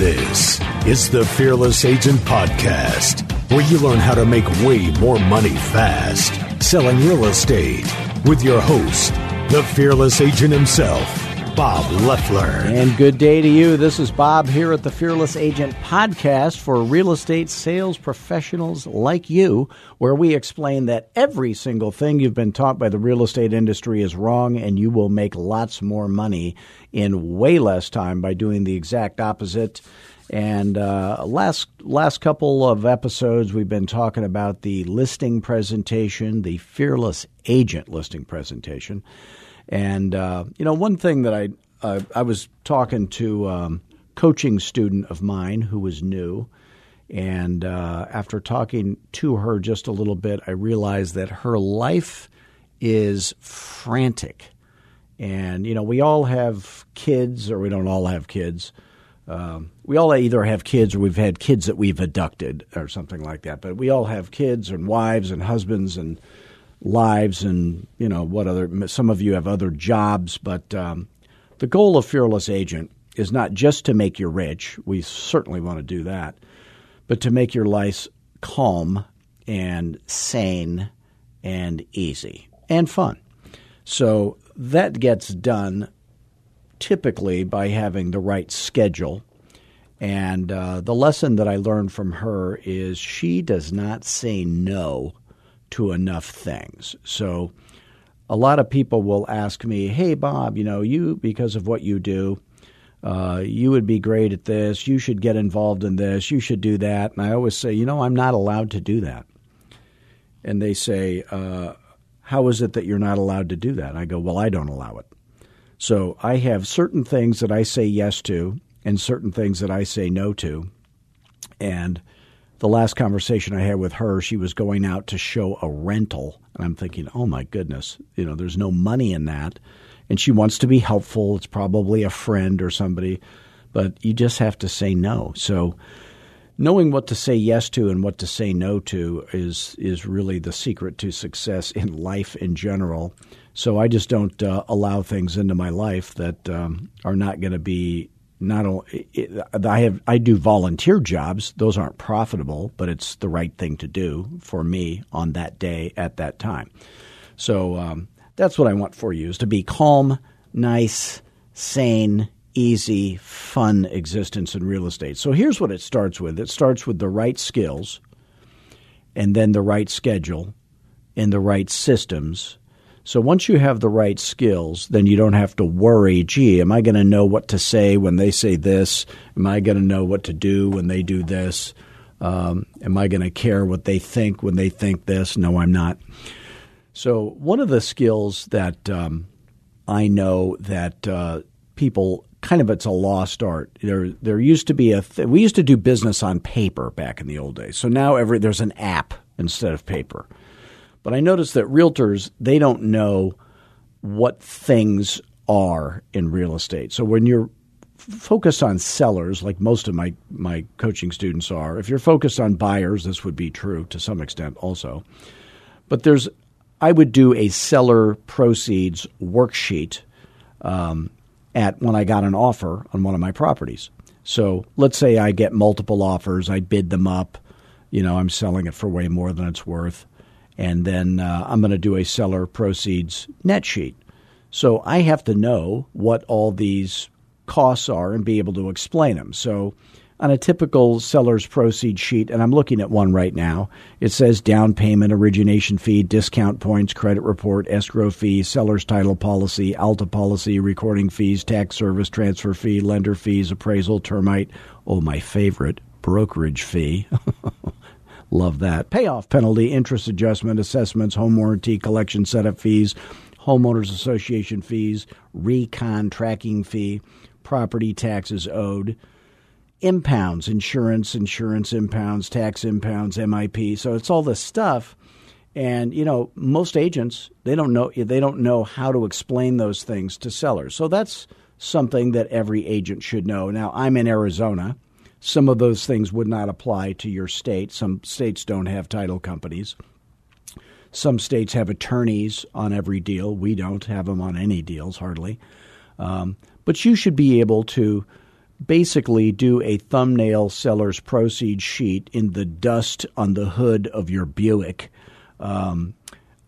This is the Fearless Agent Podcast, where you learn how to make way more money fast selling real estate with your host, the Fearless Agent himself, Bob Leffler. And good day to you. This is Bob here at the Fearless Agent Podcast for real estate sales professionals like you, where we explain that every single thing you've been taught by the real estate industry is wrong and you will make lots more money in way less time by doing the exact opposite. And uh, last last couple of episodes, we've been talking about the listing presentation, the Fearless Agent listing presentation. And uh, you know, one thing that I uh, I was talking to um, coaching student of mine who was new, and uh, after talking to her just a little bit, I realized that her life is frantic. And you know, we all have kids, or we don't all have kids. Um, we all either have kids or we've had kids that we've adopted or something like that. But we all have kids and wives and husbands and lives and you know what other some of you have other jobs but um, the goal of fearless agent is not just to make you rich. We certainly want to do that but to make your life calm and sane and easy and fun. So that gets done typically by having the right schedule. And uh, the lesson that i learned from her is she does not say no to enough things. So a lot of people will ask me, "Hey Bob, you know, you because of what you do, uh, you would be great at this. You should get involved in this. You should do that." And I always say, "You know, I'm not allowed to do that." And they say, uh, "How is it that you're not allowed to do that?" I go, "Well, I don't allow it." So I have certain things that I say yes to, and certain things that I say no to, and the last conversation I had with her, she was going out to show a rental. And I'm thinking, oh my goodness, you know, there's no money in that. And she wants to be helpful. It's probably a friend or somebody, but you just have to say no. So knowing what to say yes to and what to say no to is is really the secret to success in life in general. So I just don't uh, allow things into my life that um, are not going to be not only I have I do volunteer jobs; those aren't profitable, but it's the right thing to do for me on that day at that time. So um, that's what I want for you: is to be calm, nice, sane, easy, fun existence in real estate. So here's what it starts with: it starts with the right skills, and then the right schedule, and the right systems, so once you have the right skills, then you don't have to worry, gee, am I going to know what to say when they say this? Am I going to know what to do when they do this? Um, am I going to care what they think when they think this? No, I'm not. So one of the skills that um, I know that uh, people kind of it's a lost art. There there used to be a th- we used to do business on paper back in the old days. So now every there's an app instead of paper. But I noticed that realtors, they don't know what things are in real estate. So when you're focused on sellers, like most of my, my coaching students are, if you're focused on buyers, this would be true to some extent also. But there's, I would do a seller proceeds worksheet um, at when I got an offer on one of my properties. So let's say I get multiple offers, I bid them up, you know, I'm selling it for way more than it's worth and then uh, I'm going to do a seller proceeds net sheet. So I have to know what all these costs are and be able to explain them. So on a typical seller's proceeds sheet, and I'm looking at one right now, it says down payment, origination fee, discount points, credit report, escrow fee, seller's title policy, Alta policy, recording fees, tax service, transfer fee, lender fees, appraisal, termite. Oh, my favorite, brokerage fee. Love that. Payoff penalty, interest adjustment, assessments, home warranty, collection setup fees, homeowners association fees, recon tracking fee, property taxes owed, impounds, insurance, insurance impounds, tax impounds, MIP. So it's all this stuff. And you know, most agents they don't know they don't know how to explain those things to sellers. So that's something that every agent should know. Now, I'm in Arizona. Some of those things would not apply to your state. Some states don't have title companies. Some states have attorneys on every deal. We don't have them on any deals, hardly. Um, but you should be able to basically do a thumbnail seller's proceeds sheet in the dust on the hood of your Buick um,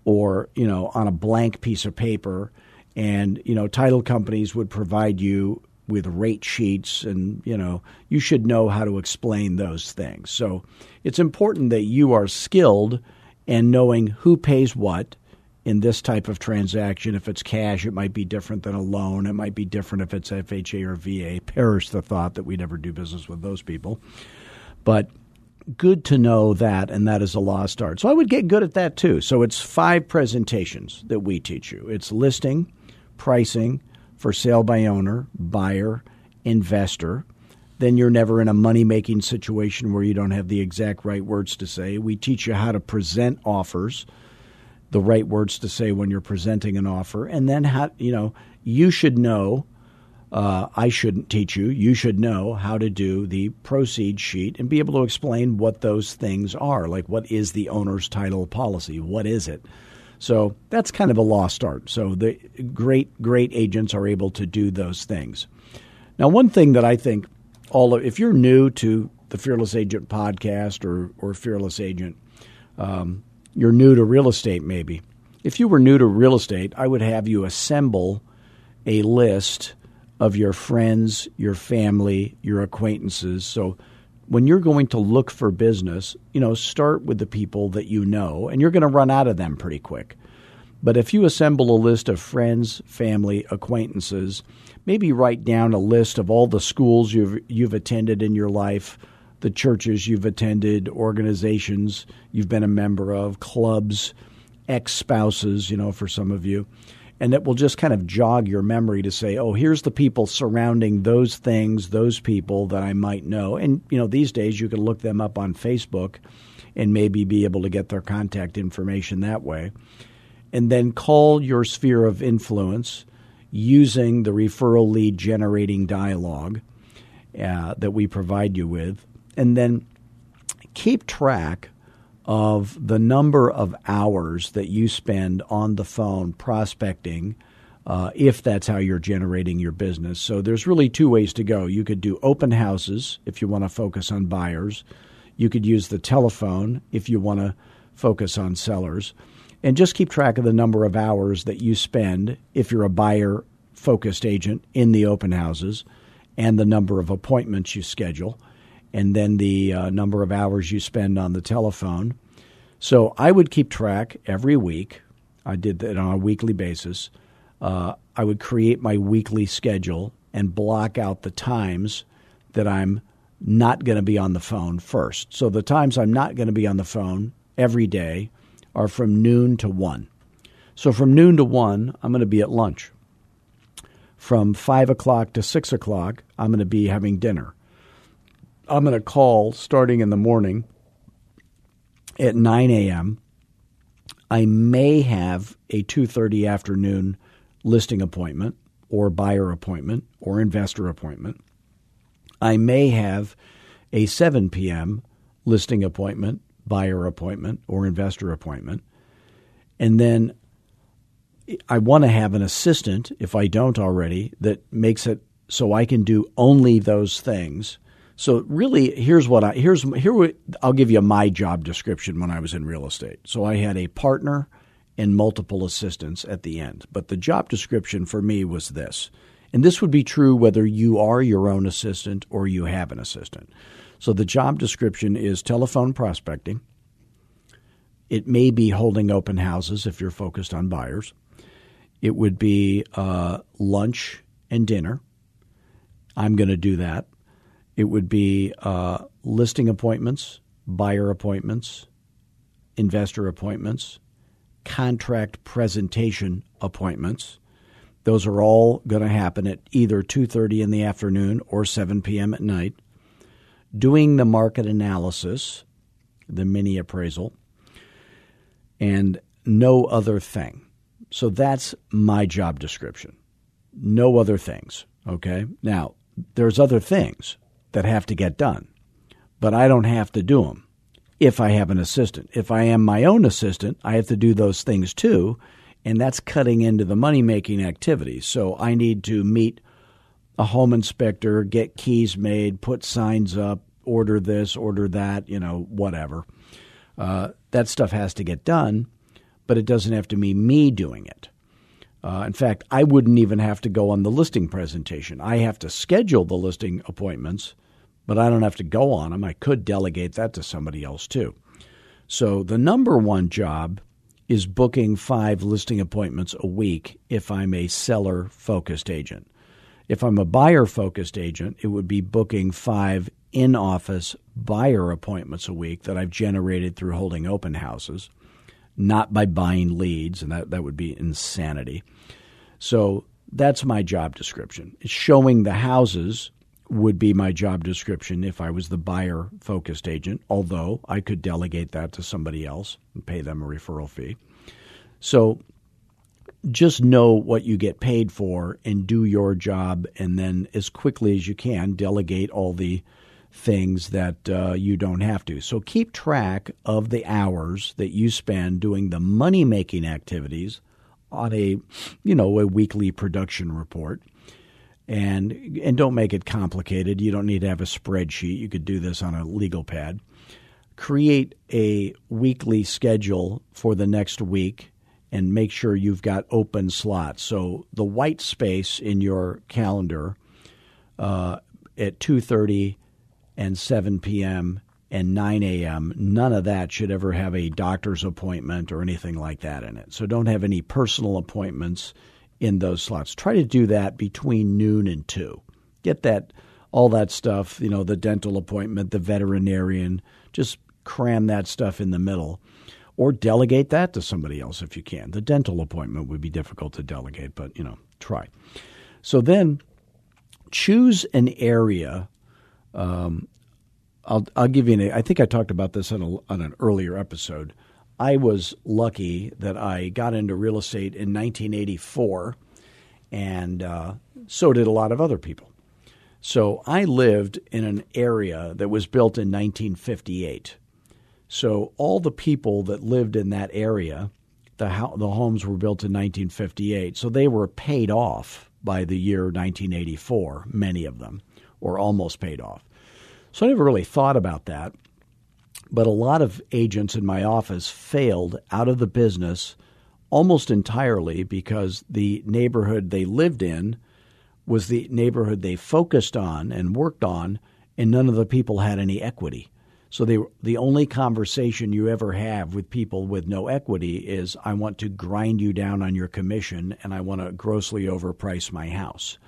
or, you know, on a blank piece of paper. And, you know, title companies would provide you with rate sheets and, you know, you should know how to explain those things. So it's important that you are skilled – and knowing who pays what in this type of transaction. If it's cash, it might be different than a loan. It might be different if it's FHA or VA. Perish the thought that we never do business with those people. But good to know that, and that is a lost art. So I would get good at that too. So it's five presentations that we teach you it's listing, pricing, for sale by owner, buyer, investor, then you're never in a money making situation where you don't have the exact right words to say. We teach you how to present offers, the right words to say when you're presenting an offer, and then how you know you should know. Uh, I shouldn't teach you. You should know how to do the proceed sheet and be able to explain what those things are. Like, what is the owner's title policy? What is it? So that's kind of a lost art. So the great, great agents are able to do those things. Now, one thing that I think all of, if you're new to the Fearless Agent podcast or or Fearless Agent, um, you're new to real estate maybe. If you were new to real estate, I would have you assemble a list of your friends, your family, your acquaintances. So when you're going to look for business, you know, start with the people that you know, and you're going to run out of them pretty quick. But if you assemble a list of friends, family, acquaintances, maybe write down a list of all the schools you've you've attended in your life, the churches you've attended, organizations you've been a member of, clubs, ex-spouses, you know, for some of you. And it will just kind of jog your memory to say, oh, here's the people surrounding those things, those people that I might know. And, you know, these days you can look them up on Facebook and maybe be able to get their contact information that way and then call your sphere of influence using the referral lead generating dialogue uh, that we provide you with, and then keep track of the number of hours that you spend on the phone prospecting. Uh, if that's how you're generating your business. So there's really two ways to go. You could do open houses if you want to focus on buyers. You could use the telephone if you want to focus on sellers and just keep track of the number of hours that you spend if you're a buyer focused agent in the open houses and the number of appointments you schedule and then the uh, number of hours you spend on the telephone. So I would keep track every week. I did that on a weekly basis. Uh, I would create my weekly schedule and block out the times that I'm not going to be on the phone first. So the times I'm not going to be on the phone every day are from noon to 1. So from noon to 1, I'm going to be at lunch. From 5 o'clock to 6 o'clock, I'm going to be having dinner. I'm going to call starting in the morning at 9 a.m. I may have a 2:30 afternoon listing appointment or buyer appointment or investor appointment. I may have a 7 p.m. listing appointment buyer appointment or investor appointment. And then I want to have an assistant, if I don't already, that makes it so I can do only those things. So really, here's what I here's here. I'll give you my job description when I was in real estate. So I had a partner and multiple assistants at the end. But the job description for me was this, and this would be true whether you are your own assistant or you have an assistant. So the job description is telephone prospecting. It may be holding open houses if you're focused on buyers. It would be uh, lunch and dinner. I'm going to do that. It would be uh, listing appointments, buyer appointments, investor appointments, contract presentation appointments. Those are all going to happen at either 2:30 in the afternoon or 7 p.m. at night. Doing the market analysis, the mini appraisal, and no other thing. So that's my job description. No other things, okay? Now, there's other things that have to get done, but I don't have to do them if I have an assistant. If I am my own assistant, I have to do those things too, and that's cutting into the money making activities. So I need to meet a home inspector, get keys made, put signs up, order this, order that, you know, whatever. Uh, that stuff has to get done, but it doesn't have to be me doing it. Uh, in fact, I wouldn't even have to go on the listing presentation. I have to schedule the listing appointments, but I don't have to go on them. I could delegate that to somebody else too. So the number one job is booking five listing appointments a week if I'm a seller focused agent. If I'm a buyer focused agent, it would be booking five in office buyer appointments a week that I've generated through holding open houses, not by buying leads, and that, that would be insanity. So that's my job description. It's showing the houses would be my job description if I was the buyer focused agent, although I could delegate that to somebody else and pay them a referral fee. So just know what you get paid for and do your job, and then as quickly as you can, delegate all the things that uh, you don't have to. So keep track of the hours that you spend doing the money making activities on a you know a weekly production report and and don't make it complicated. You don't need to have a spreadsheet. You could do this on a legal pad. Create a weekly schedule for the next week and make sure you've got open slots. So the white space in your calendar uh, at 2:30 and 7 p.m. and 9 a.m. None of that should ever have a doctor's appointment or anything like that in it. So don't have any personal appointments in those slots. Try to do that between noon and 2. Get that all that stuff, you know, the dental appointment, the veterinarian, just cram that stuff in the middle or delegate that to somebody else if you can. The dental appointment would be difficult to delegate, but you know, try. So then choose an area um, I'll I'll give you an. I think I talked about this on a, on an earlier episode. I was lucky that I got into real estate in 1984, and uh, so did a lot of other people. So I lived in an area that was built in 1958. So all the people that lived in that area, the ho- the homes were built in 1958. So they were paid off by the year 1984. Many of them, or almost paid off. So I never really thought about that. But a lot of agents in my office failed out of the business almost entirely because the neighborhood they lived in was the neighborhood they focused on and worked on, and none of the people had any equity. So they, the only conversation you ever have with people with no equity is, I want to grind you down on your commission and I want to grossly overprice my house.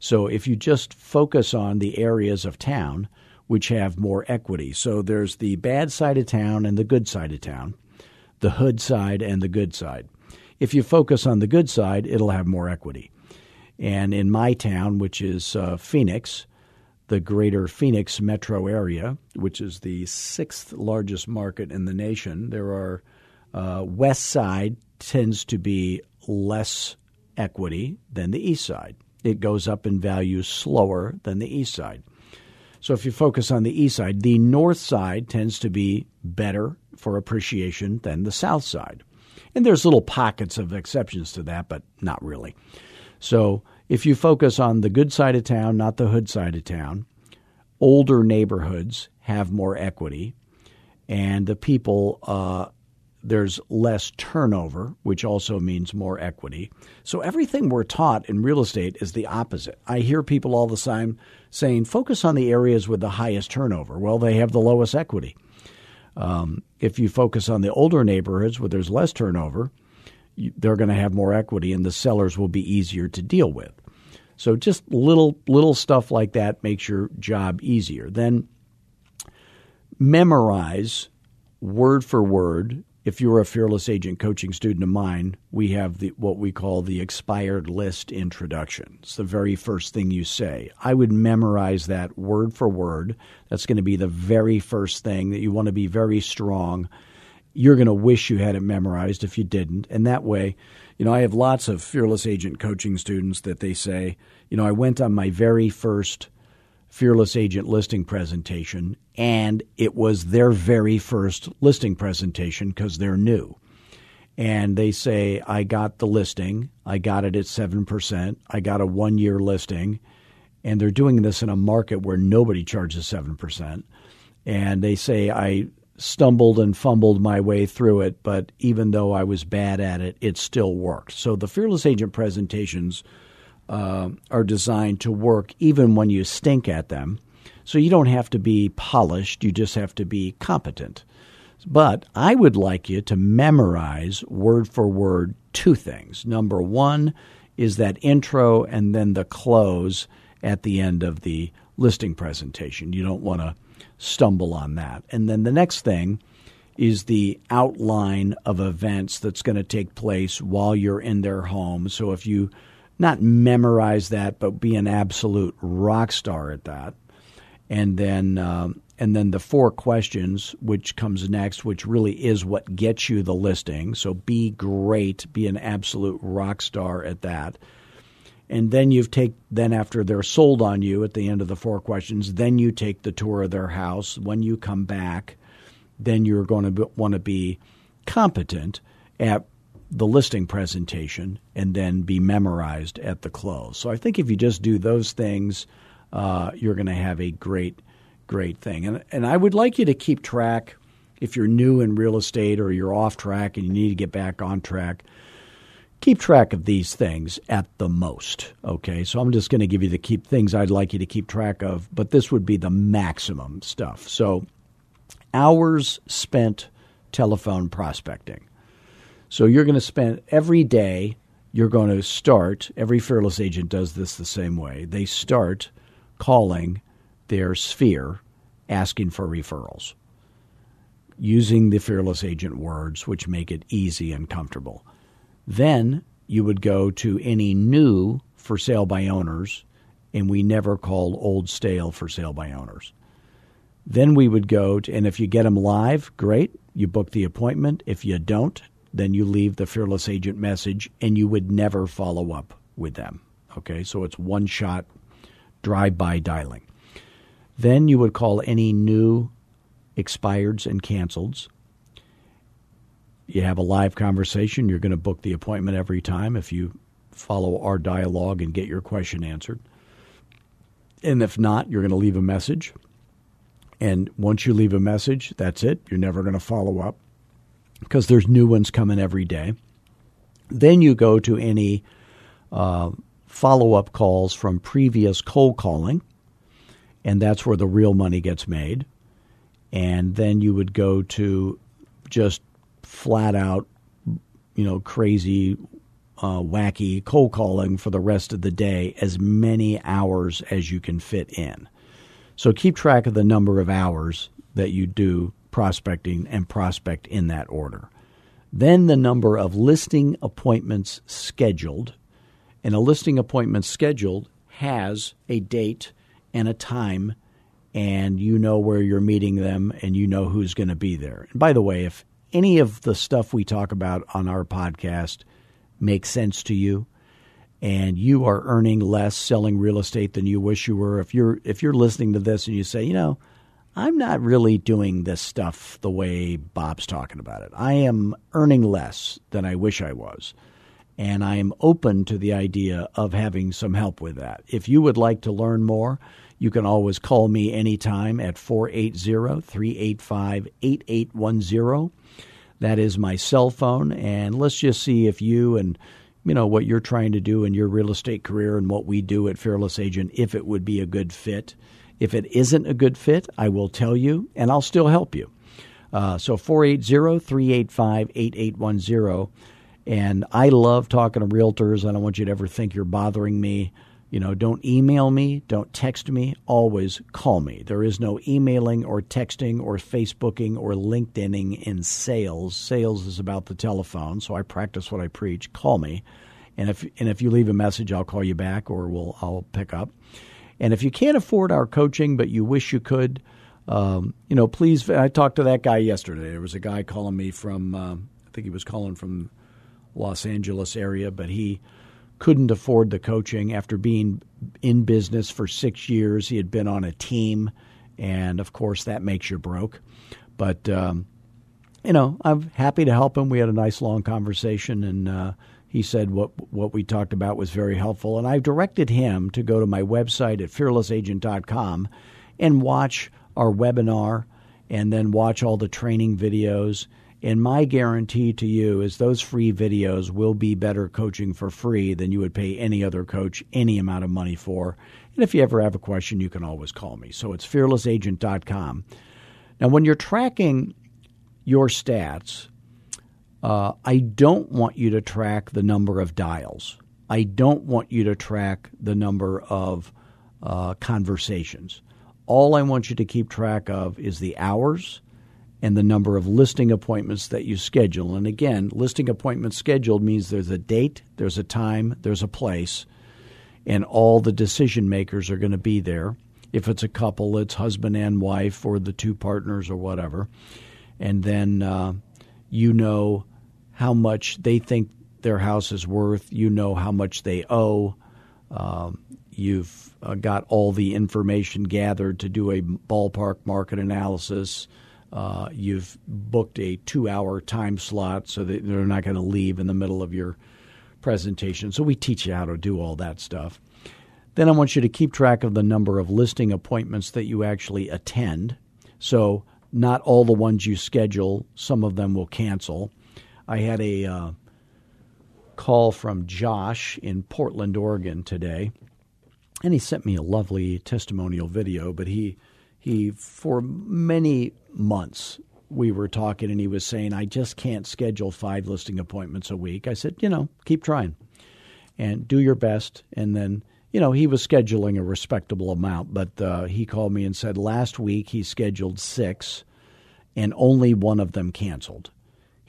So if you just focus on the areas of town which have more equity. So there's the bad side of town and the good side of town, the hood side and the good side. If you focus on the good side, it'll have more equity. And in my town, which is uh, Phoenix, the greater Phoenix metro area, which is the sixth largest market in the nation, there are uh, west side tends to be less equity than the east side. It goes up in value slower than the east side. So if you focus on the east side, the north side tends to be better for appreciation than the south side. And there's little pockets of exceptions to that, but not really. So if you focus on the good side of town, not the hood side of town, older neighborhoods have more equity, and the people uh, there's less turnover, which also means more equity. So everything we're taught in real estate is the opposite. I hear people all the time saying, focus on the areas with the highest turnover. Well, they have the lowest equity. Um, if you focus on the older neighborhoods where there's less turnover, they're going to have more equity, and the sellers will be easier to deal with. So just little little stuff like that makes your job easier. Then memorize word for word if you're a fearless agent coaching student of mine, we have the what we call the expired list introduction. It's the very first thing you say. I would memorize that word for word. That's going to be the very first thing that you want to be very strong. You're going to wish you had it memorized if you didn't. And that way, you know, I have lots of fearless agent coaching students that they say, you know, I went on my very first Fearless Agent listing presentation, and it was their very first listing presentation because they're new. And they say, I got the listing, I got it at 7%, I got a one year listing, and they're doing this in a market where nobody charges 7%. And they say, I stumbled and fumbled my way through it, but even though I was bad at it, it still worked. So the Fearless Agent presentations uh, are designed to work even when you stink at them. So you don't have to be polished, you just have to be competent. But I would like you to memorize word for word two things. Number one is that intro and then the close at the end of the listing presentation. You don't want to stumble on that. And then the next thing is the outline of events that's going to take place while you're in their home. So if you not memorize that, but be an absolute rock star at that. And then, um, and then the four questions, which comes next, which really is what gets you the listing. So be great, be an absolute rock star at that. And then you've take then after they're sold on you at the end of the four questions, then you take the tour of their house. When you come back, then you're going to want to be competent at the listing presentation and then be memorized at the close. So I think if you just do those things, uh, you're going to have a great, great thing. And, and I would like you to keep track if you're new in real estate or you're off track and you need to get back on track. Keep track of these things at the most. Okay, so I'm just going to give you the keep things I'd like you to keep track of, but this would be the maximum stuff. So, hours spent telephone prospecting. So you're going to spend every day, you're going to start, every fearless agent does this the same way. They start calling their sphere asking for referrals using the fearless agent words, which make it easy and comfortable. Then you would go to any new for sale by owners, and we never called old stale for sale by owners. Then we would go to, and if you get them live, great, you book the appointment. If you don't, then you leave the fearless agent message and you would never follow up with them. Okay, so it's one shot drive by dialing. Then you would call any new expireds and canceleds. You have a live conversation. You're going to book the appointment every time if you follow our dialogue and get your question answered. And if not, you're going to leave a message. And once you leave a message, that's it. You're never going to follow up because there's new ones coming every day. Then you go to any uh, follow up calls from previous cold calling, and that's where the real money gets made. And then you would go to just flat out, you know, crazy, uh, wacky cold calling for the rest of the day, as many hours as you can fit in. So keep track of the number of hours that you do prospecting and prospect in that order. Then the number of listing appointments scheduled. And a listing appointment scheduled has a date and a time, and you know where you're meeting them and you know who's going to be there. And by the way, if any of the stuff we talk about on our podcast makes sense to you, and you are earning less selling real estate than you wish you were, if you're if you're listening to this and you say, you know, I'm not really doing this stuff the way Bob's talking about it. I am earning less than I wish I was. And I am open to the idea of having some help with that. If you would like to learn more, you can always call me anytime at 480 385 8810. That is my cell phone. And let's just see if you and you know what you're trying to do in your real estate career and what we do at Fearless Agent, if it would be a good fit. If it isn't a good fit, I will tell you and I'll still help you. Uh, so 480 385 8810. And I love talking to realtors. I don't want you to ever think you're bothering me. You know, don't email me, don't text me, always call me. There is no emailing or texting or Facebooking or LinkedIning in sales. Sales is about the telephone, so I practice what I preach. Call me. And if and if you leave a message, I'll call you back or we'll I'll pick up. And if you can't afford our coaching but you wish you could, um, you know, please I talked to that guy yesterday. There was a guy calling me from uh, I think he was calling from Los Angeles area, but he couldn't afford the coaching after being in business for six years. He had been on a team, and of course, that makes you broke. But, um, you know, I'm happy to help him. We had a nice long conversation, and uh, he said what what we talked about was very helpful. And I've directed him to go to my website at fearlessagent.com and watch our webinar and then watch all the training videos and my guarantee to you is those free videos will be better coaching for free than you would pay any other coach any amount of money for. And if you ever have a question, you can always call me. So it's fearlessagent.com. Now, when you're tracking your stats, uh, I don't want you to track the number of dials. I don't want you to track the number of uh, conversations. All I want you to keep track of is the hours and the number of listing appointments that you schedule. And again, listing appointments scheduled means there's a date, there's a time, there's a place, and all the decision makers are going to be there. If it's a couple, it's husband and wife or the two partners or whatever. And then uh, you know how much they think their house is worth, you know how much they owe. Um, you've uh, got all the information gathered to do a ballpark market analysis uh, you've booked a two hour time slot so that they're not going to leave in the middle of your presentation. So we teach you how to do all that stuff. Then I want you to keep track of the number of listing appointments that you actually attend. So not all the ones you schedule, some of them will cancel. I had a uh, call from Josh in Portland, Oregon today, and he sent me a lovely testimonial video, but he he for many months we were talking and he was saying i just can't schedule five listing appointments a week. I said you know keep trying and do your best. And then you know he was scheduling a respectable amount but uh, he called me and said last week he scheduled six and only one of them canceled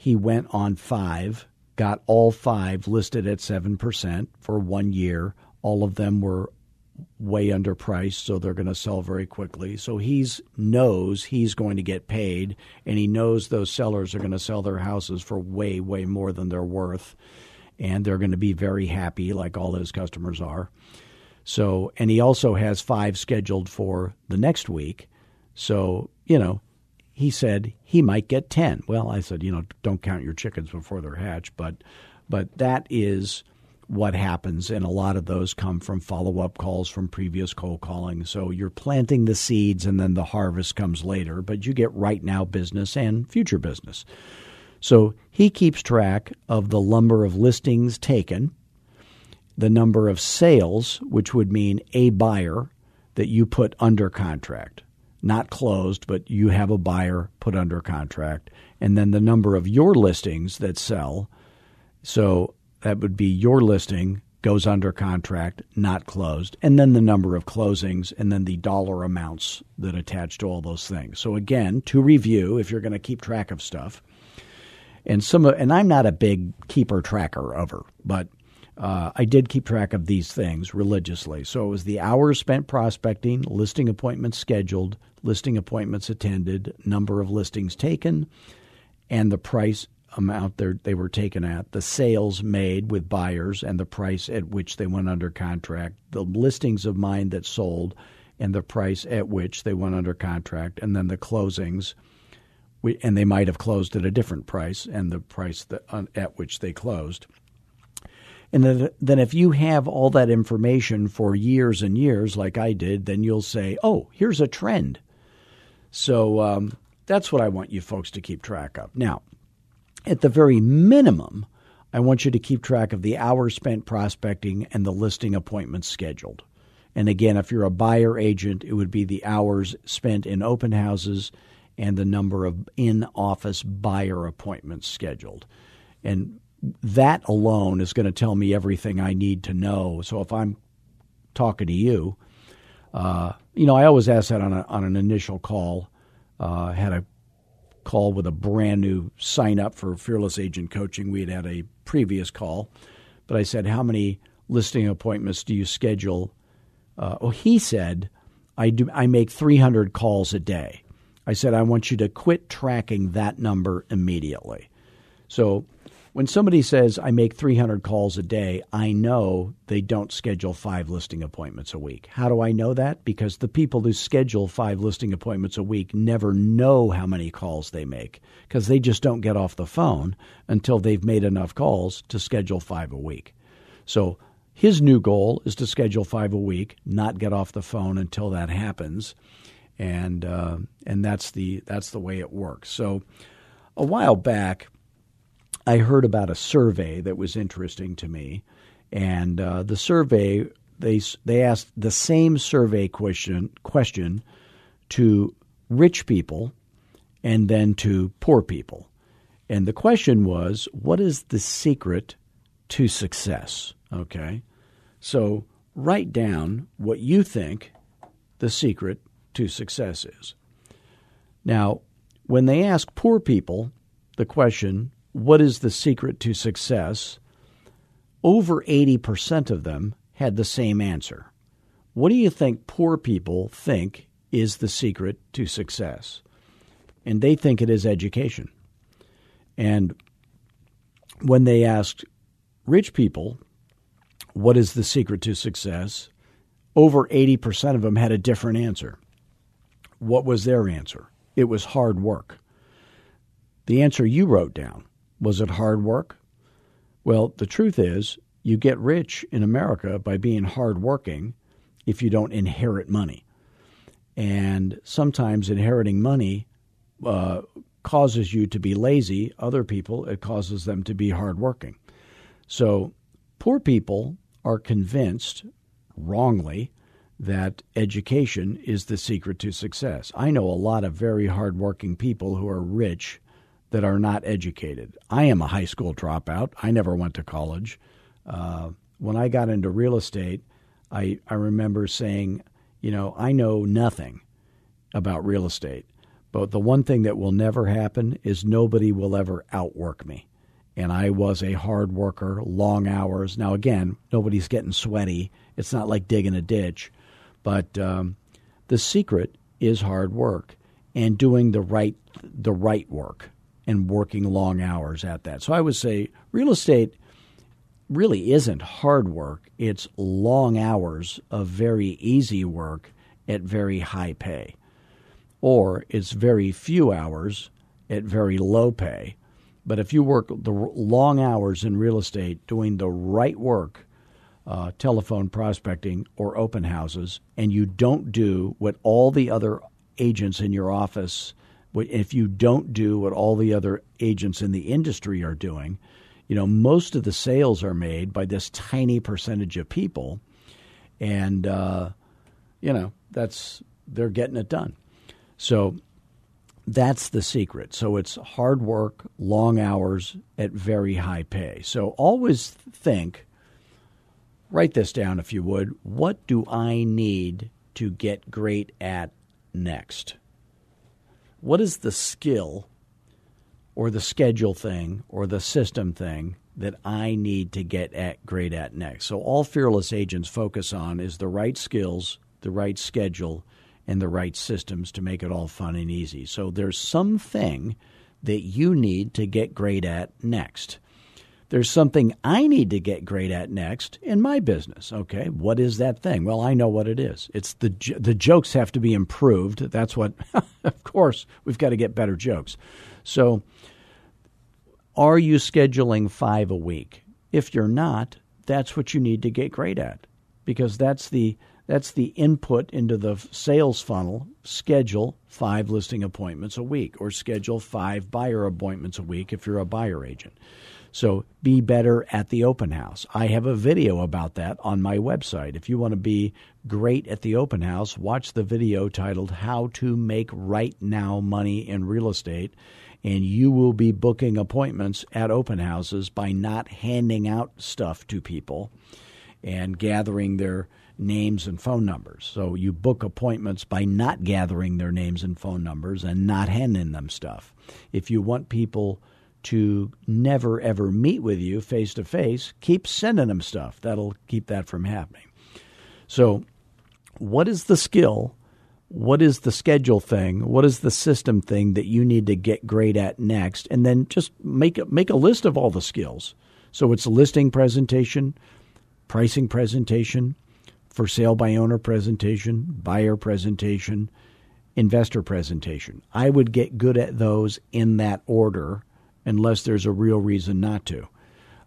he went on five got all five listed at 7% for one year all of them were way underpriced, so they're going to sell very quickly. So he's knows he's going to get paid, and he knows those sellers are going to sell their houses for way, way more than they're worth, and they're going to be very happy, like all his customers are. So, and he also has five scheduled for the next week. So, you know, he said he might get ten. Well, I said, you know, don't count your chickens before they're hatched, but, but that is what happens, and a lot of those come from follow up calls from previous cold calling. So you're planting the seeds, and then the harvest comes later, but you get right now business and future business. So he keeps track of the number of listings taken, the number of sales, which would mean a buyer that you put under contract, not closed, but you have a buyer put under contract, and then the number of your listings that sell. So that would be your listing goes under contract, not closed, and then the number of closings, and then the dollar amounts that attach to all those things. So again, to review, if you're going to keep track of stuff, and some, and I'm not a big keeper tracker over, but uh, I did keep track of these things religiously. So it was the hours spent prospecting, listing appointments scheduled, listing appointments attended, number of listings taken, and the price amount they were taken at, the sales made with buyers, and the price at which they went under contract, the listings of mine that sold, and the price at which they went under contract, and then the closings. And they might have closed at a different price, and the price that, at which they closed. And then, if you have all that information for years and years, like I did, then you'll say, oh, here's a trend. So um, that's what I want you folks to keep track of. Now, at the very minimum, I want you to keep track of the hours spent prospecting and the listing appointments scheduled. And again, if you're a buyer agent, it would be the hours spent in open houses and the number of in office buyer appointments scheduled. And that alone is going to tell me everything I need to know. So if I'm talking to you. Uh, you know, I always ask that on, a, on an initial call. Uh, had a call with a brand new sign up for Fearless Agent Coaching. We had had a previous call, but I said, How many listing appointments do you schedule? Uh, oh, he said, I, do, I make 300 calls a day. I said, I want you to quit tracking that number immediately. So when somebody says, I make 300 calls a day, I know they don't schedule five listing appointments a week. How do I know that? Because the people who schedule five listing appointments a week never know how many calls they make because they just don't get off the phone until they've made enough calls to schedule five a week. So his new goal is to schedule five a week, not get off the phone until that happens. And, uh, and that's, the, that's the way it works. So a while back, I heard about a survey that was interesting to me, and uh, the survey they they asked the same survey question question to rich people and then to poor people, and the question was, "What is the secret to success?" Okay, so write down what you think the secret to success is. Now, when they ask poor people the question, what is the secret to success? Over 80% of them had the same answer. What do you think poor people think is the secret to success? And they think it is education. And when they asked rich people, what is the secret to success? Over 80% of them had a different answer. What was their answer? It was hard work. The answer you wrote down was it hard work? Well, the truth is, you get rich in America by being hardworking if you don't inherit money. And sometimes inheriting money uh, causes you to be lazy. Other people, it causes them to be hardworking. So poor people are convinced, wrongly, that education is the secret to success. I know a lot of very hardworking people who are rich that are not educated. I am a high school dropout. I never went to college. Uh, when I got into real estate, I, I remember saying, you know, I know nothing about real estate, but the one thing that will never happen is nobody will ever outwork me. And I was a hard worker, long hours. Now, again, nobody's getting sweaty. It's not like digging a ditch. But um, the secret is hard work and doing the right the right work and working long hours at that. So I would say real estate really isn't hard work, it's long hours of very easy work at very high pay. Or it's very few hours at very low pay. But if you work the long hours in real estate doing the right work, uh, telephone prospecting or open houses, and you don't do what all the other agents in your office if you don't do what all the other agents in the industry are doing, you know, most of the sales are made by this tiny percentage of people, and uh, you know that's they're getting it done. So that's the secret. So it's hard work, long hours at very high pay. So always think, write this down if you would. What do I need to get great at next? What is the skill or the schedule thing or the system thing that I need to get at great at next. So all fearless agents focus on is the right skills, the right schedule, and the right systems to make it all fun and easy. So there's something that you need to get great at next. There's something I need to get great at next in my business. Okay, what is that thing? Well, I know what it is. It's the the jokes have to be improved. That's what. of course, we've got to get better jokes. So, are you scheduling five a week? If you're not, that's what you need to get great at, because that's the that's the input into the sales funnel. Schedule five listing appointments a week, or schedule five buyer appointments a week if you're a buyer agent. So be better at the open house. I have a video about that on my website. If you want to be great at the open house, watch the video titled How to Make Right Now Money in Real Estate. And you will be booking appointments at open houses by not handing out stuff to people and gathering their names and phone numbers. So you book appointments by not gathering their names and phone numbers and not handing them stuff. If you want people to never ever meet with you face to face, keep sending them stuff. That'll keep that from happening. So, what is the skill? What is the schedule thing? What is the system thing that you need to get great at next? And then just make a, make a list of all the skills. So it's listing presentation, pricing presentation, for sale by owner presentation, buyer presentation, investor presentation. I would get good at those in that order unless there's a real reason not to.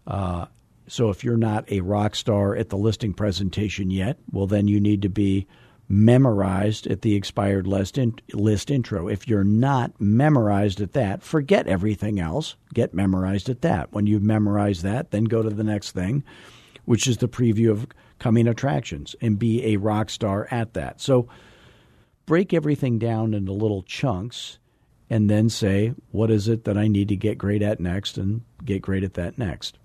Uh, so if you're not a rock star at the listing presentation yet, well, then you need to be memorized at the expired list, in, list intro. If you're not memorized at that, forget everything else. Get memorized at that. When you've memorized that, then go to the next thing, which is the preview of coming attractions and be a rock star at that. So break everything down into little chunks and then say, what is it that I need to get great at next and get great at that next.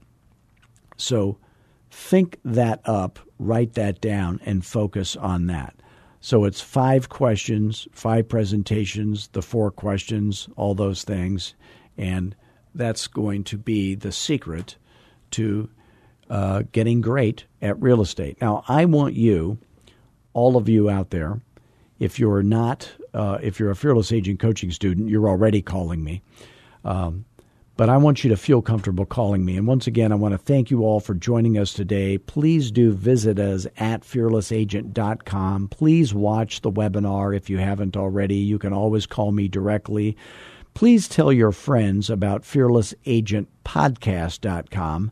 So think that up, write that down, and focus on that. So it's five questions, five presentations, the four questions, all those things. And that's going to be the secret to uh, getting great at real estate. Now, I want you, all of you out there, if you're not, uh, if you're a fearless agent coaching student, you're already calling me. Um, but I want you to feel comfortable calling me. And once again, I want to thank you all for joining us today. Please do visit us at fearlessagent.com. Please watch the webinar if you haven't already. You can always call me directly. Please tell your friends about fearlessagentpodcast.com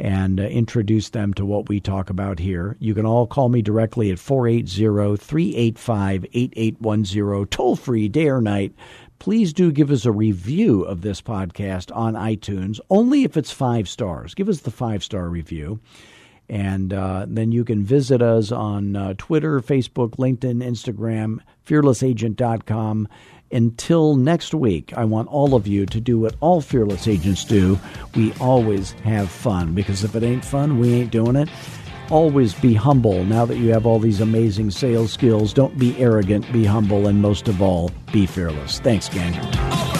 and uh, introduce them to what we talk about here. You can all call me directly at 480 385 8810, toll free, day or night. Please do give us a review of this podcast on iTunes, only if it's five stars. Give us the five star review. And uh, then you can visit us on uh, Twitter, Facebook, LinkedIn, Instagram, fearlessagent.com until next week, I want all of you to do what all fearless agents do. We always have fun because if it ain't fun, we ain't doing it. Always be humble now that you have all these amazing sales skills. Don't be arrogant, be humble, and most of all, be fearless. Thanks, gang.